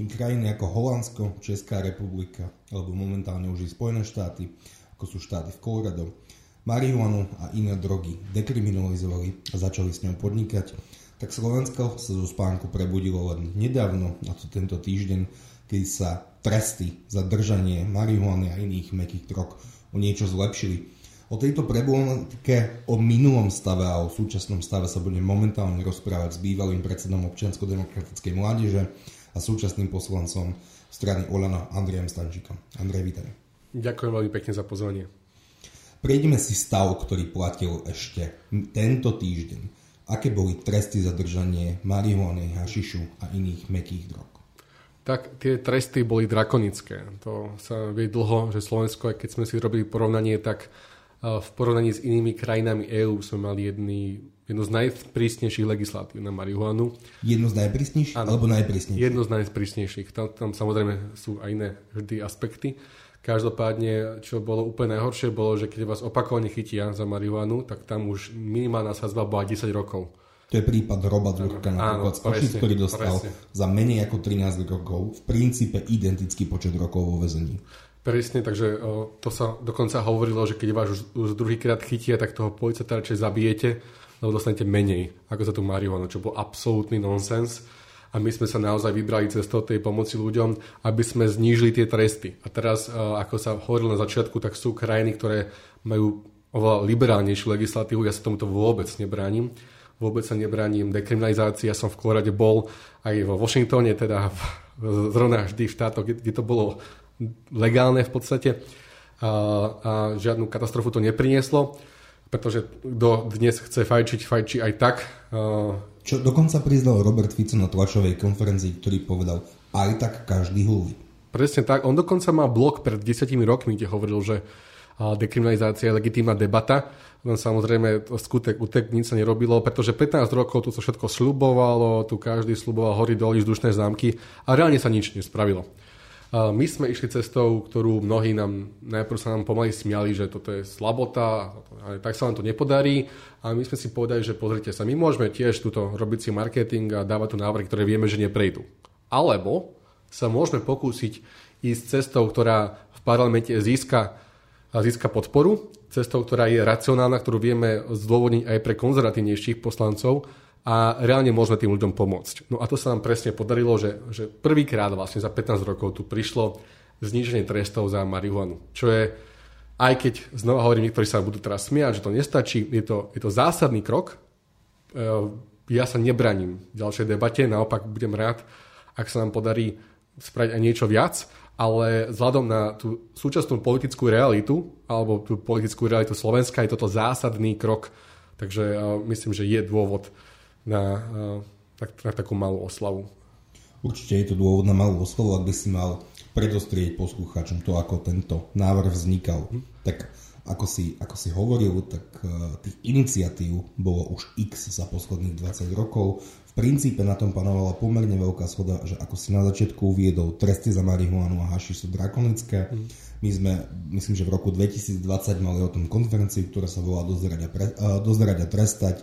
kým krajiny ako Holandsko, Česká republika alebo momentálne už i Spojené štáty, ako sú štáty v Colorado, marihuanu a iné drogy dekriminalizovali a začali s ňou podnikať, tak Slovensko sa zo spánku prebudilo len nedávno, a to tento týždeň, keď sa tresty za držanie marihuany a iných mekých drog o niečo zlepšili. O tejto problematike, o minulom stave a o súčasnom stave sa budem momentálne rozprávať s bývalým predsedom občiansko-demokratickej mládeže a súčasným poslancom strany Olana Andrejom Stančíkom. Andrej, vítaj. Ďakujem veľmi pekne za pozvanie. Prejdeme si stav, ktorý platil ešte tento týždeň. Aké boli tresty za držanie marihuany, hašišu a iných mekých drog? Tak tie tresty boli drakonické. To sa vie dlho, že Slovensko, keď sme si robili porovnanie, tak v porovnaní s inými krajinami EÚ sme mali jedný, jednu z najprísnejších legislatív na marihuanu. Jednu z najprísnejších alebo najprísnejších? Jednu z najprísnejších. Tam, tam samozrejme sú aj iné vždy aspekty. Každopádne, čo bolo úplne najhoršie, bolo, že keď vás opakovane chytia za marihuanu, tak tam už minimálna sazba bola 10 rokov. To je prípad Roba Zurka napríklad z Košic, ktorý dostal presne. za menej ako 13 rokov v princípe identický počet rokov vo vezení. Presne, takže to sa dokonca hovorilo, že keď vás už, už druhýkrát chytia, tak toho policajta radšej zabijete, lebo dostanete menej ako za tú marihuanu, čo bol absolútny nonsens. A my sme sa naozaj vybrali cestou tej pomoci ľuďom, aby sme znížili tie tresty. A teraz, ako sa hovorilo na začiatku, tak sú krajiny, ktoré majú oveľa liberálnejšiu legislatívu. Ja sa tomuto vôbec nebránim. Vôbec sa nebránim dekriminalizácii. Ja som v Kolorade bol aj vo Washingtone, teda v, zrovna vždy v štátoch, kde, kde to bolo legálne v podstate a, a žiadnu katastrofu to neprinieslo, pretože kto dnes chce fajčiť, fajčí aj tak. Čo dokonca priznal Robert Fico na tlačovej konferencii, ktorý povedal, aj tak každý hulí. Presne tak. On dokonca má blog pred desiatimi rokmi, kde hovoril, že dekriminalizácia je legitímna debata. Len samozrejme skutek utek nič sa nerobilo, pretože 15 rokov tu sa všetko slubovalo, tu každý sluboval hory doli vzdušné zámky a reálne sa nič nespravilo. My sme išli cestou, ktorú mnohí nám, najprv sa nám pomaly smiali, že toto je slabota, tak sa nám to nepodarí. A my sme si povedali, že pozrite sa, my môžeme tiež túto robiť si marketing a dávať tu návrhy, ktoré vieme, že neprejdú. Alebo sa môžeme pokúsiť ísť cestou, ktorá v parlamente získa, získa podporu, cestou, ktorá je racionálna, ktorú vieme zdôvodniť aj pre konzervatívnejších poslancov a reálne môžeme tým ľuďom pomôcť. No a to sa nám presne podarilo, že, že prvýkrát vlastne za 15 rokov tu prišlo zníženie trestov za marihuanu, čo je, aj keď znova hovorím, niektorí sa budú teraz smiať, že to nestačí, je to, je to zásadný krok. E, ja sa nebraním v ďalšej debate, naopak budem rád, ak sa nám podarí spraviť aj niečo viac, ale vzhľadom na tú súčasnú politickú realitu, alebo tú politickú realitu Slovenska, je toto zásadný krok. Takže e, myslím, že je dôvod na, na, na takú malú oslavu. Určite je to dôvod na malú oslavu, ak by si mal predostrieť poslucháčom to, ako tento návrh vznikal. Hm. Tak ako si, ako si hovoril, tak uh, tých iniciatív bolo už x za posledných 20 rokov. V princípe na tom panovala pomerne veľká schoda, že ako si na začiatku uviedol, tresty za marihuanu a haši sú drakonické. Hm. My sme, myslím, že v roku 2020 mali o tom konferenciu, ktorá sa volá Dozerať a, pre, uh, dozerať a trestať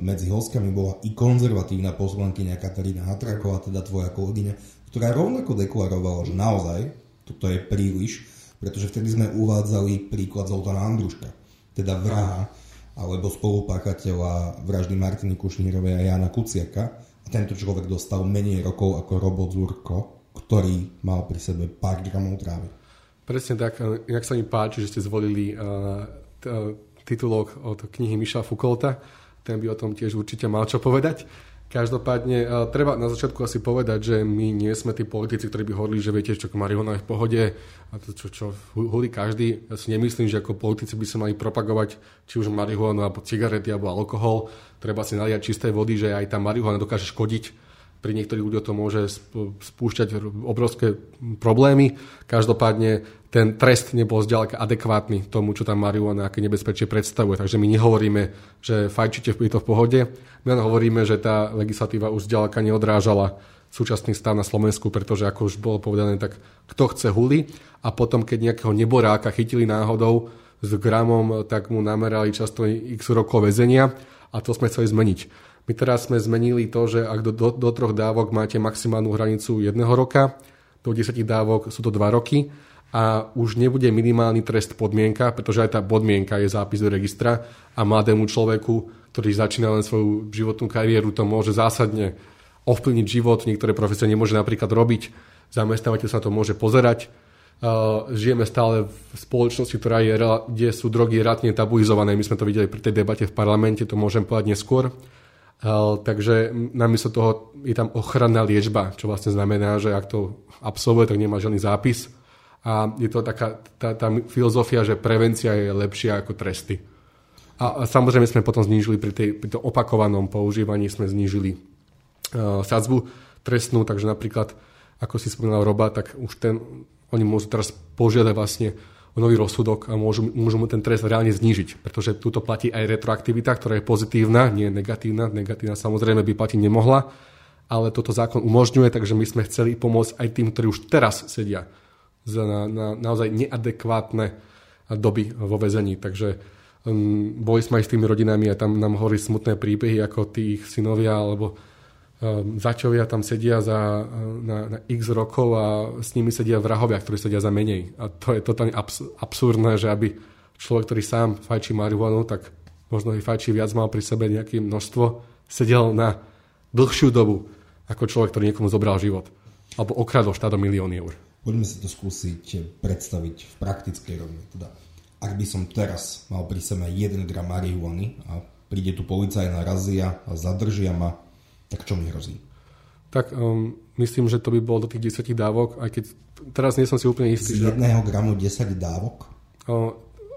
medzi hostkami bola i konzervatívna poslankyňa Katarína Hatraková, teda tvoja kolegyňa, ktorá rovnako deklarovala, že naozaj toto je príliš, pretože vtedy sme uvádzali príklad Zoltana Andruška, teda vraha alebo spolupáchateľa vraždy Martiny Kušnírovej a Jana Kuciaka. A tento človek dostal menej rokov ako Robot Zurko, ktorý mal pri sebe pár gramov trávy. Presne tak. Inak sa mi páči, že ste zvolili uh, t- titulok od knihy Miša Foucaulta, ten by o tom tiež určite mal čo povedať. Každopádne e, treba na začiatku asi povedať, že my nie sme tí politici, ktorí by hovorili, že viete, čo marihuana je v pohode a to, čo, čo hulí každý. Ja si nemyslím, že ako politici by sa mali propagovať či už marihuanu, alebo cigarety, alebo alkohol. Treba si naliať čisté vody, že aj tá marihuana dokáže škodiť pri niektorých ľuďoch to môže spúšťať obrovské problémy. Každopádne ten trest nebol zďaleka adekvátny tomu, čo tam marihuana aké nebezpečie predstavuje. Takže my nehovoríme, že fajčite je to v pohode. My len hovoríme, že tá legislatíva už zďaleka neodrážala súčasný stav na Slovensku, pretože ako už bolo povedané, tak kto chce huli a potom, keď nejakého neboráka chytili náhodou s gramom, tak mu namerali často x rokov väzenia a to sme chceli zmeniť. My teraz sme zmenili to, že ak do, do, do troch dávok máte maximálnu hranicu jedného roka, do 10 dávok sú to 2 roky a už nebude minimálny trest podmienka, pretože aj tá podmienka je zápis do registra a mladému človeku, ktorý začína len svoju životnú kariéru, to môže zásadne ovplyvniť život. Niektoré profesie nemôže napríklad robiť, zamestnávateľ sa to môže pozerať. Uh, žijeme stále v spoločnosti, ktorá je, kde sú drogy rátne tabuizované. My sme to videli pri tej debate v parlamente, to môžem povedať neskôr. Takže namiesto toho je tam ochranná liečba, čo vlastne znamená, že ak to absolvuje, tak nemá žiadny zápis a je to taká tá, tá filozofia, že prevencia je lepšia ako tresty. A, a samozrejme sme potom znížili pri, tej, pri tom opakovanom používaní sme znížili uh, sadzbu trestnú, takže napríklad, ako si spomínal Roba, tak už ten, oni môžu teraz požiadať vlastne o nový rozsudok a môžu, môžu mu ten trest reálne znížiť, pretože túto platí aj retroaktivita, ktorá je pozitívna, nie je negatívna. Negatívna samozrejme by platiť nemohla, ale toto zákon umožňuje, takže my sme chceli pomôcť aj tým, ktorí už teraz sedia za na, na naozaj neadekvátne doby vo väzení. Takže um, boli sme aj s tými rodinami a tam nám hovorí smutné príbehy, ako tých synovia alebo začovia tam sedia za, na, na x rokov a s nimi sedia vrahovia, ktorí sedia za menej. A to je totálne abs- absurdné, že aby človek, ktorý sám fajčí marihuanu, tak možno i fajčí viac mal pri sebe nejaké množstvo, sedel na dlhšiu dobu ako človek, ktorý niekomu zobral život. Alebo okradol štát o milióny eur. Poďme si to skúsiť predstaviť v praktickej rovine. Teda, ak by som teraz mal pri sebe 1 gram marihuany a príde tu policajná razia a zadržia ma, tak čo mi hrozí? Tak um, myslím, že to by bolo do tých 10 dávok, aj keď teraz nie som si úplne istý. Z 1 že... gramu 10 dávok? Uh,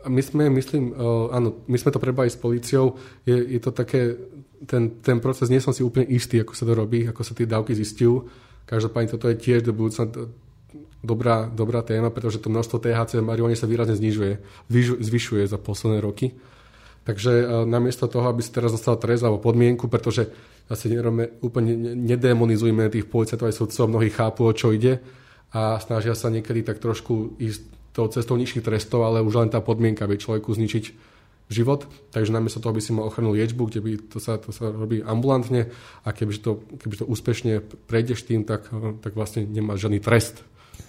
my sme, myslím, uh, áno, my sme to prebali s policiou, je, je to také, ten, ten proces, nie som si úplne istý, ako sa to robí, ako sa tie dávky zistujú. Každopádne toto je tiež do budúcna dobrá, dobrá téma, pretože to množstvo THC v marihuane sa výrazne znižuje, zvyšuje za posledné roky. Takže e, namiesto toho, aby si teraz dostal trest alebo podmienku, pretože asi nerobme, úplne nedemonizujme tých policajtov aj sudcov, mnohí chápu, o čo ide a snažia sa niekedy tak trošku ísť tou cestou nižších trestov, ale už len tá podmienka vie človeku zničiť život. Takže namiesto toho by si mal ochranu liečbu, kde by to sa, to sa robí ambulantne a kebyže to, kebyže to úspešne prejdeš tým, tak, e, tak vlastne nemáš žiadny trest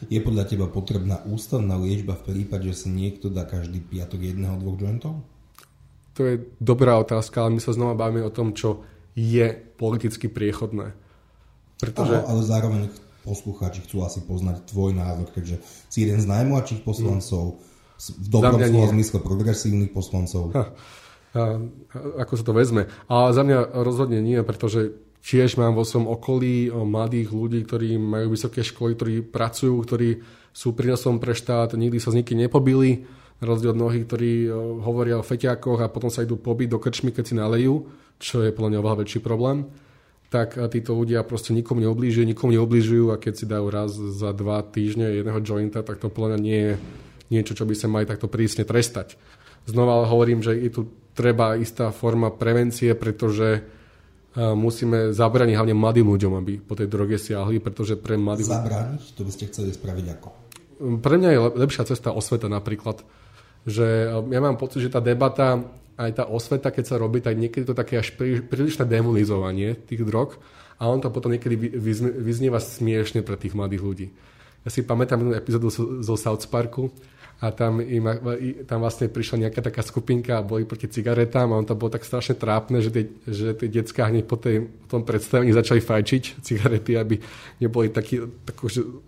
je podľa teba potrebná ústavná liečba v prípade, že sa niekto dá každý piatok jedného, dvoch jointov? To je dobrá otázka, ale my sa znova bavíme o tom, čo je politicky priechodné. Pretože... Áno, ale zároveň poslucháči chcú asi poznať tvoj názor, keďže si jeden z najmladších poslancov, v dobrom slova zmysle progresívnych poslancov. Ha, a, ako sa to vezme. A za mňa rozhodne nie, pretože Tiež mám vo svojom okolí mladých ľudí, ktorí majú vysoké školy, ktorí pracujú, ktorí sú prínosom pre štát, nikdy sa s nikým nepobili, rozdiel od mnohých, ktorí hovoria o feťákoch a potom sa idú pobiť do krčmy, keď si nalejú, čo je podľa mňa oveľa väčší problém tak títo ľudia proste nikomu neoblížujú, nikomu neoblížujú a keď si dajú raz za dva týždne jedného jointa, tak to podľa mňa nie je niečo, čo by sa mali takto prísne trestať. Znova hovorím, že je tu treba istá forma prevencie, pretože musíme zabrániť hlavne mladým ľuďom, aby po tej droge siahli, pretože pre mladých... Zabrániť? To by ste chceli spraviť ako? Pre mňa je lepšia cesta osveta napríklad. Že ja mám pocit, že tá debata, aj tá osveta, keď sa robí, tak niekedy to také až prílišné demonizovanie tých drog a on to potom niekedy vyznieva smiešne pre tých mladých ľudí. Ja si pamätám jednu epizódu zo South Parku, a tam, im, tam vlastne prišla nejaká taká skupinka a boli proti cigaretám a on tam bolo tak strašne trápne, že tie, že tie detská hneď po, tej, po tom predstavení začali fajčiť cigarety, aby neboli takí v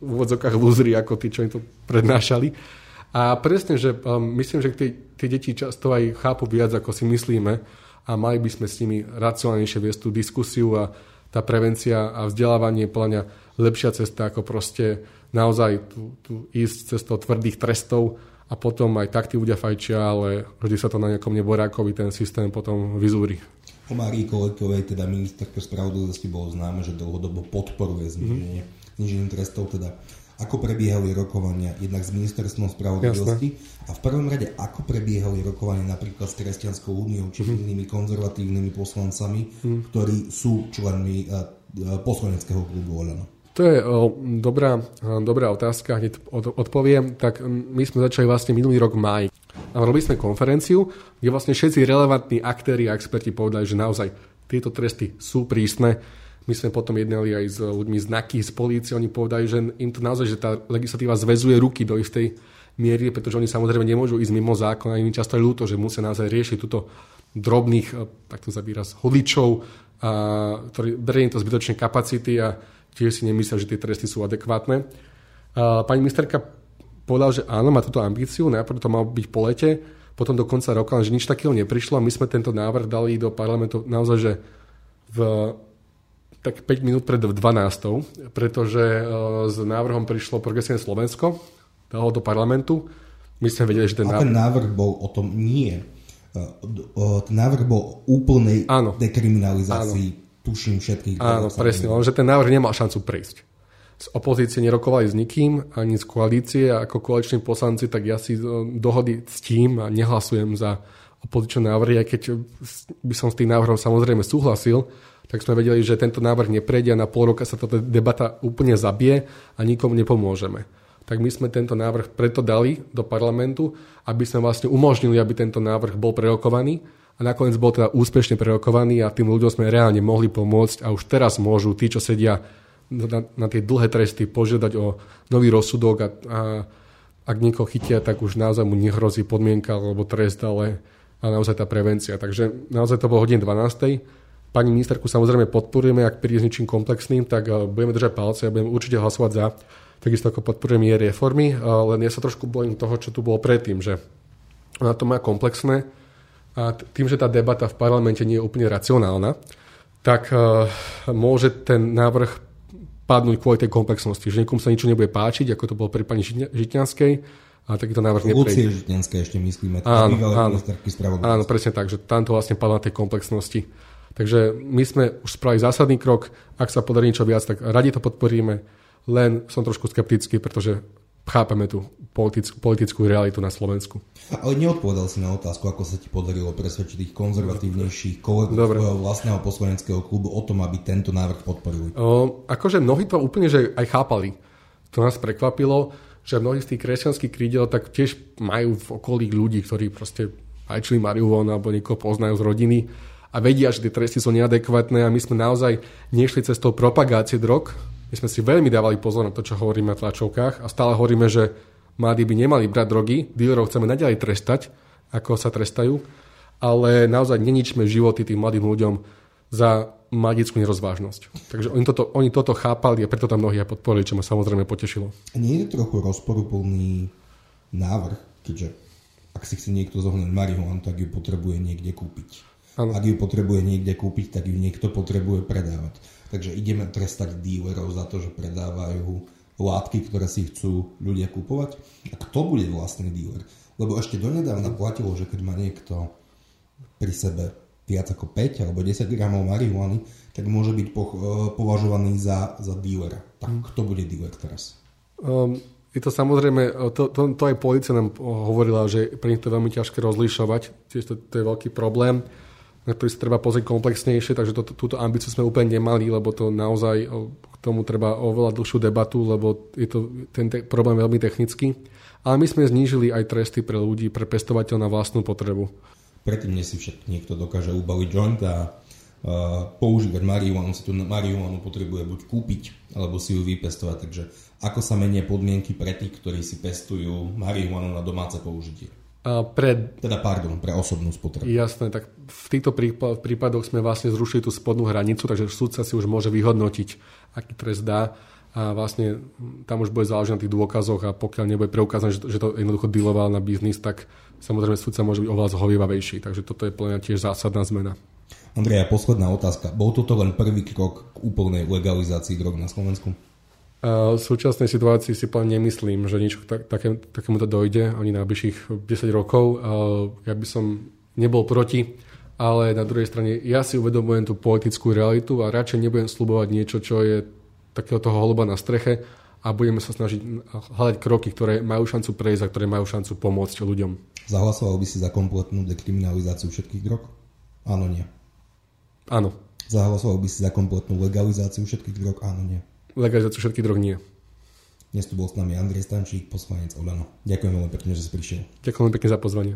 úvodzokách lúzri ako tí, čo im to prednášali. A presne, že um, myslím, že tie, tie deti často aj chápu viac, ako si myslíme a mali by sme s nimi racionálnejšie viesť tú diskusiu a tá prevencia a vzdelávanie je mňa lepšia cesta, ako proste naozaj tu, tu ísť cestou tvrdých trestov a potom aj tak tí ľudia fajčia, ale vždy sa to na nejakom neborákovi ten systém potom vyzúri. O Márii Koletovej, teda ministerke spravodlivosti, bolo známe, že dlhodobo podporuje zniženie, mm-hmm. zniženie trestov, teda ako prebiehali rokovania jednak s ministerstvom spravodlivosti Jasne. a v prvom rade ako prebiehali rokovania napríklad s Kresťanskou úniou či mm. inými konzervatívnymi poslancami, mm. ktorí sú členmi uh, poslaneckého klubu Olano. To je o, dobrá, dobrá otázka, hneď odpoviem. Tak my sme začali vlastne minulý rok v máji. A robili sme konferenciu, kde vlastne všetci relevantní aktéri a experti povedali, že naozaj tieto tresty sú prísne. My sme potom jednali aj s ľuďmi z z polície, oni povedali, že im to naozaj, že tá legislatíva zväzuje ruky do istej miery, pretože oni samozrejme nemôžu ísť mimo zákon a im často je ľúto, že musia naozaj riešiť túto drobných, eh, takto za výraz, hodičov, a, ktorí berie to zbytočne kapacity a tiež si nemyslia, že tie tresty sú adekvátne. A pani ministerka povedal, že áno, má túto ambíciu, najprv to mal byť po lete, potom do konca roka, že nič takého neprišlo a my sme tento návrh dali do parlamentu naozaj, že v tak 5 minút pred 12, pretože e, s návrhom prišlo Progresívne Slovensko, dalo do parlamentu. My sme vedeli, že ten návrh... A ten návrh bol o tom nie. E, ten návrh bol o úplnej áno. dekriminalizácii, áno. tuším všetkých. Áno, presne, že ten návrh nemal šancu prejsť z opozície nerokovali s nikým, ani z koalície a ako koaliční poslanci, tak ja si e, dohody s tým a nehlasujem za opozičné návrhy, aj keď by som s tým návrhom samozrejme súhlasil, tak sme vedeli, že tento návrh neprejde a na pol roka sa táto debata úplne zabije a nikomu nepomôžeme. Tak my sme tento návrh preto dali do parlamentu, aby sme vlastne umožnili, aby tento návrh bol prerokovaný a nakoniec bol teda úspešne prerokovaný a tým ľuďom sme reálne mohli pomôcť a už teraz môžu tí, čo sedia na, na tie dlhé tresty požiadať o nový rozsudok a, a ak niekoho chytia, tak už naozaj mu nehrozí podmienka alebo trest, ale a naozaj tá prevencia. Takže naozaj to bolo hodine 12. Pani ministerku samozrejme podporujeme, ak príde s ničím komplexným, tak eh, budeme držať palce a budeme určite hlasovať za. Takisto ako podporujem jej reformy, len ja sa trošku bojím toho, čo tu bolo predtým, že ona to má komplexné a tým, že tá debata v parlamente nie je úplne racionálna, tak uh, môže ten návrh padnúť kvôli tej komplexnosti, že niekomu sa niečo nebude páčiť, ako to bolo pri pani Žitňanskej, a takýto návrh neprejde. Lucie Žitňanskej ešte myslíme, áno, áno, áno, presne tak, že tam to vlastne padlo na tej komplexnosti. Takže my sme už spravili zásadný krok, ak sa podarí niečo viac, tak radi to podporíme, len som trošku skeptický, pretože chápeme tú politickú, politickú realitu na Slovensku. Ale neodpovedal si na otázku, ako sa ti podarilo presvedčiť tých konzervatívnejších kolegov Dobre. svojho vlastného poslaneckého klubu o tom, aby tento návrh podporili. O, akože mnohí to úplne že aj chápali. To nás prekvapilo, že mnohí z tých kresťanských krídel tak tiež majú v okolí ľudí, ktorí proste čili marihuanu alebo niekoho poznajú z rodiny a vedia, že tie tresty sú neadekvátne a my sme naozaj nešli cestou propagácie drog, my sme si veľmi dávali pozor na to, čo hovoríme v tlačovkách a stále hovoríme, že mladí by nemali brať drogy, dílerov chceme naďalej trestať, ako sa trestajú, ale naozaj neničme životy tým mladým ľuďom za mladickú nerozvážnosť. Takže oni toto, oni toto chápali a preto tam mnohí aj podporili, čo ma samozrejme potešilo. Nie je to trochu rozporuplný návrh, keďže ak si chce niekto zohnať marihuanu, tak ju potrebuje niekde kúpiť. Ano. Ak ju potrebuje niekde kúpiť, tak ju niekto potrebuje predávať. Takže ideme trestať dílerov za to, že predávajú látky, ktoré si chcú ľudia kupovať. A kto bude vlastný díler? Lebo ešte donedávna platilo, že keď má niekto pri sebe viac ako 5 alebo 10 gramov marihuany, tak môže byť po, e, považovaný za, za dílera. Tak hmm. kto bude díler teraz? Um, je to samozrejme, e, to, to, to aj policia nám hovorila, že pre nich to je veľmi ťažké rozlišovať, tiež to, to je veľký problém na ktorý sa treba pozrieť komplexnejšie, takže to, túto ambíciu sme úplne nemali, lebo to naozaj k tomu treba oveľa dlhšiu debatu, lebo je to ten te- problém veľmi technický. Ale my sme znížili aj tresty pre ľudí, pre pestovateľ na vlastnú potrebu. Predtým, než si však niekto dokáže ubaliť joint a uh, používať marihuanu, si tú marihuanu potrebuje buď kúpiť, alebo si ju vypestovať. Takže ako sa menia podmienky pre tých, ktorí si pestujú marihuanu na domáce použitie? Pre, teda pardon, pre osobnú spotrebu. Jasné, tak v týchto prípadoch sme vlastne zrušili tú spodnú hranicu, takže súdca si už môže vyhodnotiť, aký trest dá a vlastne tam už bude záležiť na tých dôkazoch a pokiaľ nebude preukázané, že, že to jednoducho dealoval na biznis, tak samozrejme súdca môže byť oveľa zhovievavejší. Takže toto je plne tiež zásadná zmena. Andreja, posledná otázka. Bol toto len prvý krok k úplnej legalizácii drog na Slovensku? V súčasnej situácii si plne nemyslím, že niečo tak, také, takémuto dojde ani na bližších 10 rokov. Ja by som nebol proti, ale na druhej strane ja si uvedomujem tú politickú realitu a radšej nebudem slubovať niečo, čo je takého toho holuba na streche a budeme sa snažiť hľadať kroky, ktoré majú šancu prejsť a ktoré majú šancu pomôcť ľuďom. Zahlasoval by si za kompletnú dekriminalizáciu všetkých drog? Áno, nie. Áno. Zahlasoval by si za kompletnú legalizáciu všetkých drog? Áno, nie legalizáciu všetkých drog nie. Dnes tu bol s nami Andrej Stančík, poslanec Olano. Ďakujem veľmi pekne, že si prišiel. Ďakujem pekne za pozvanie.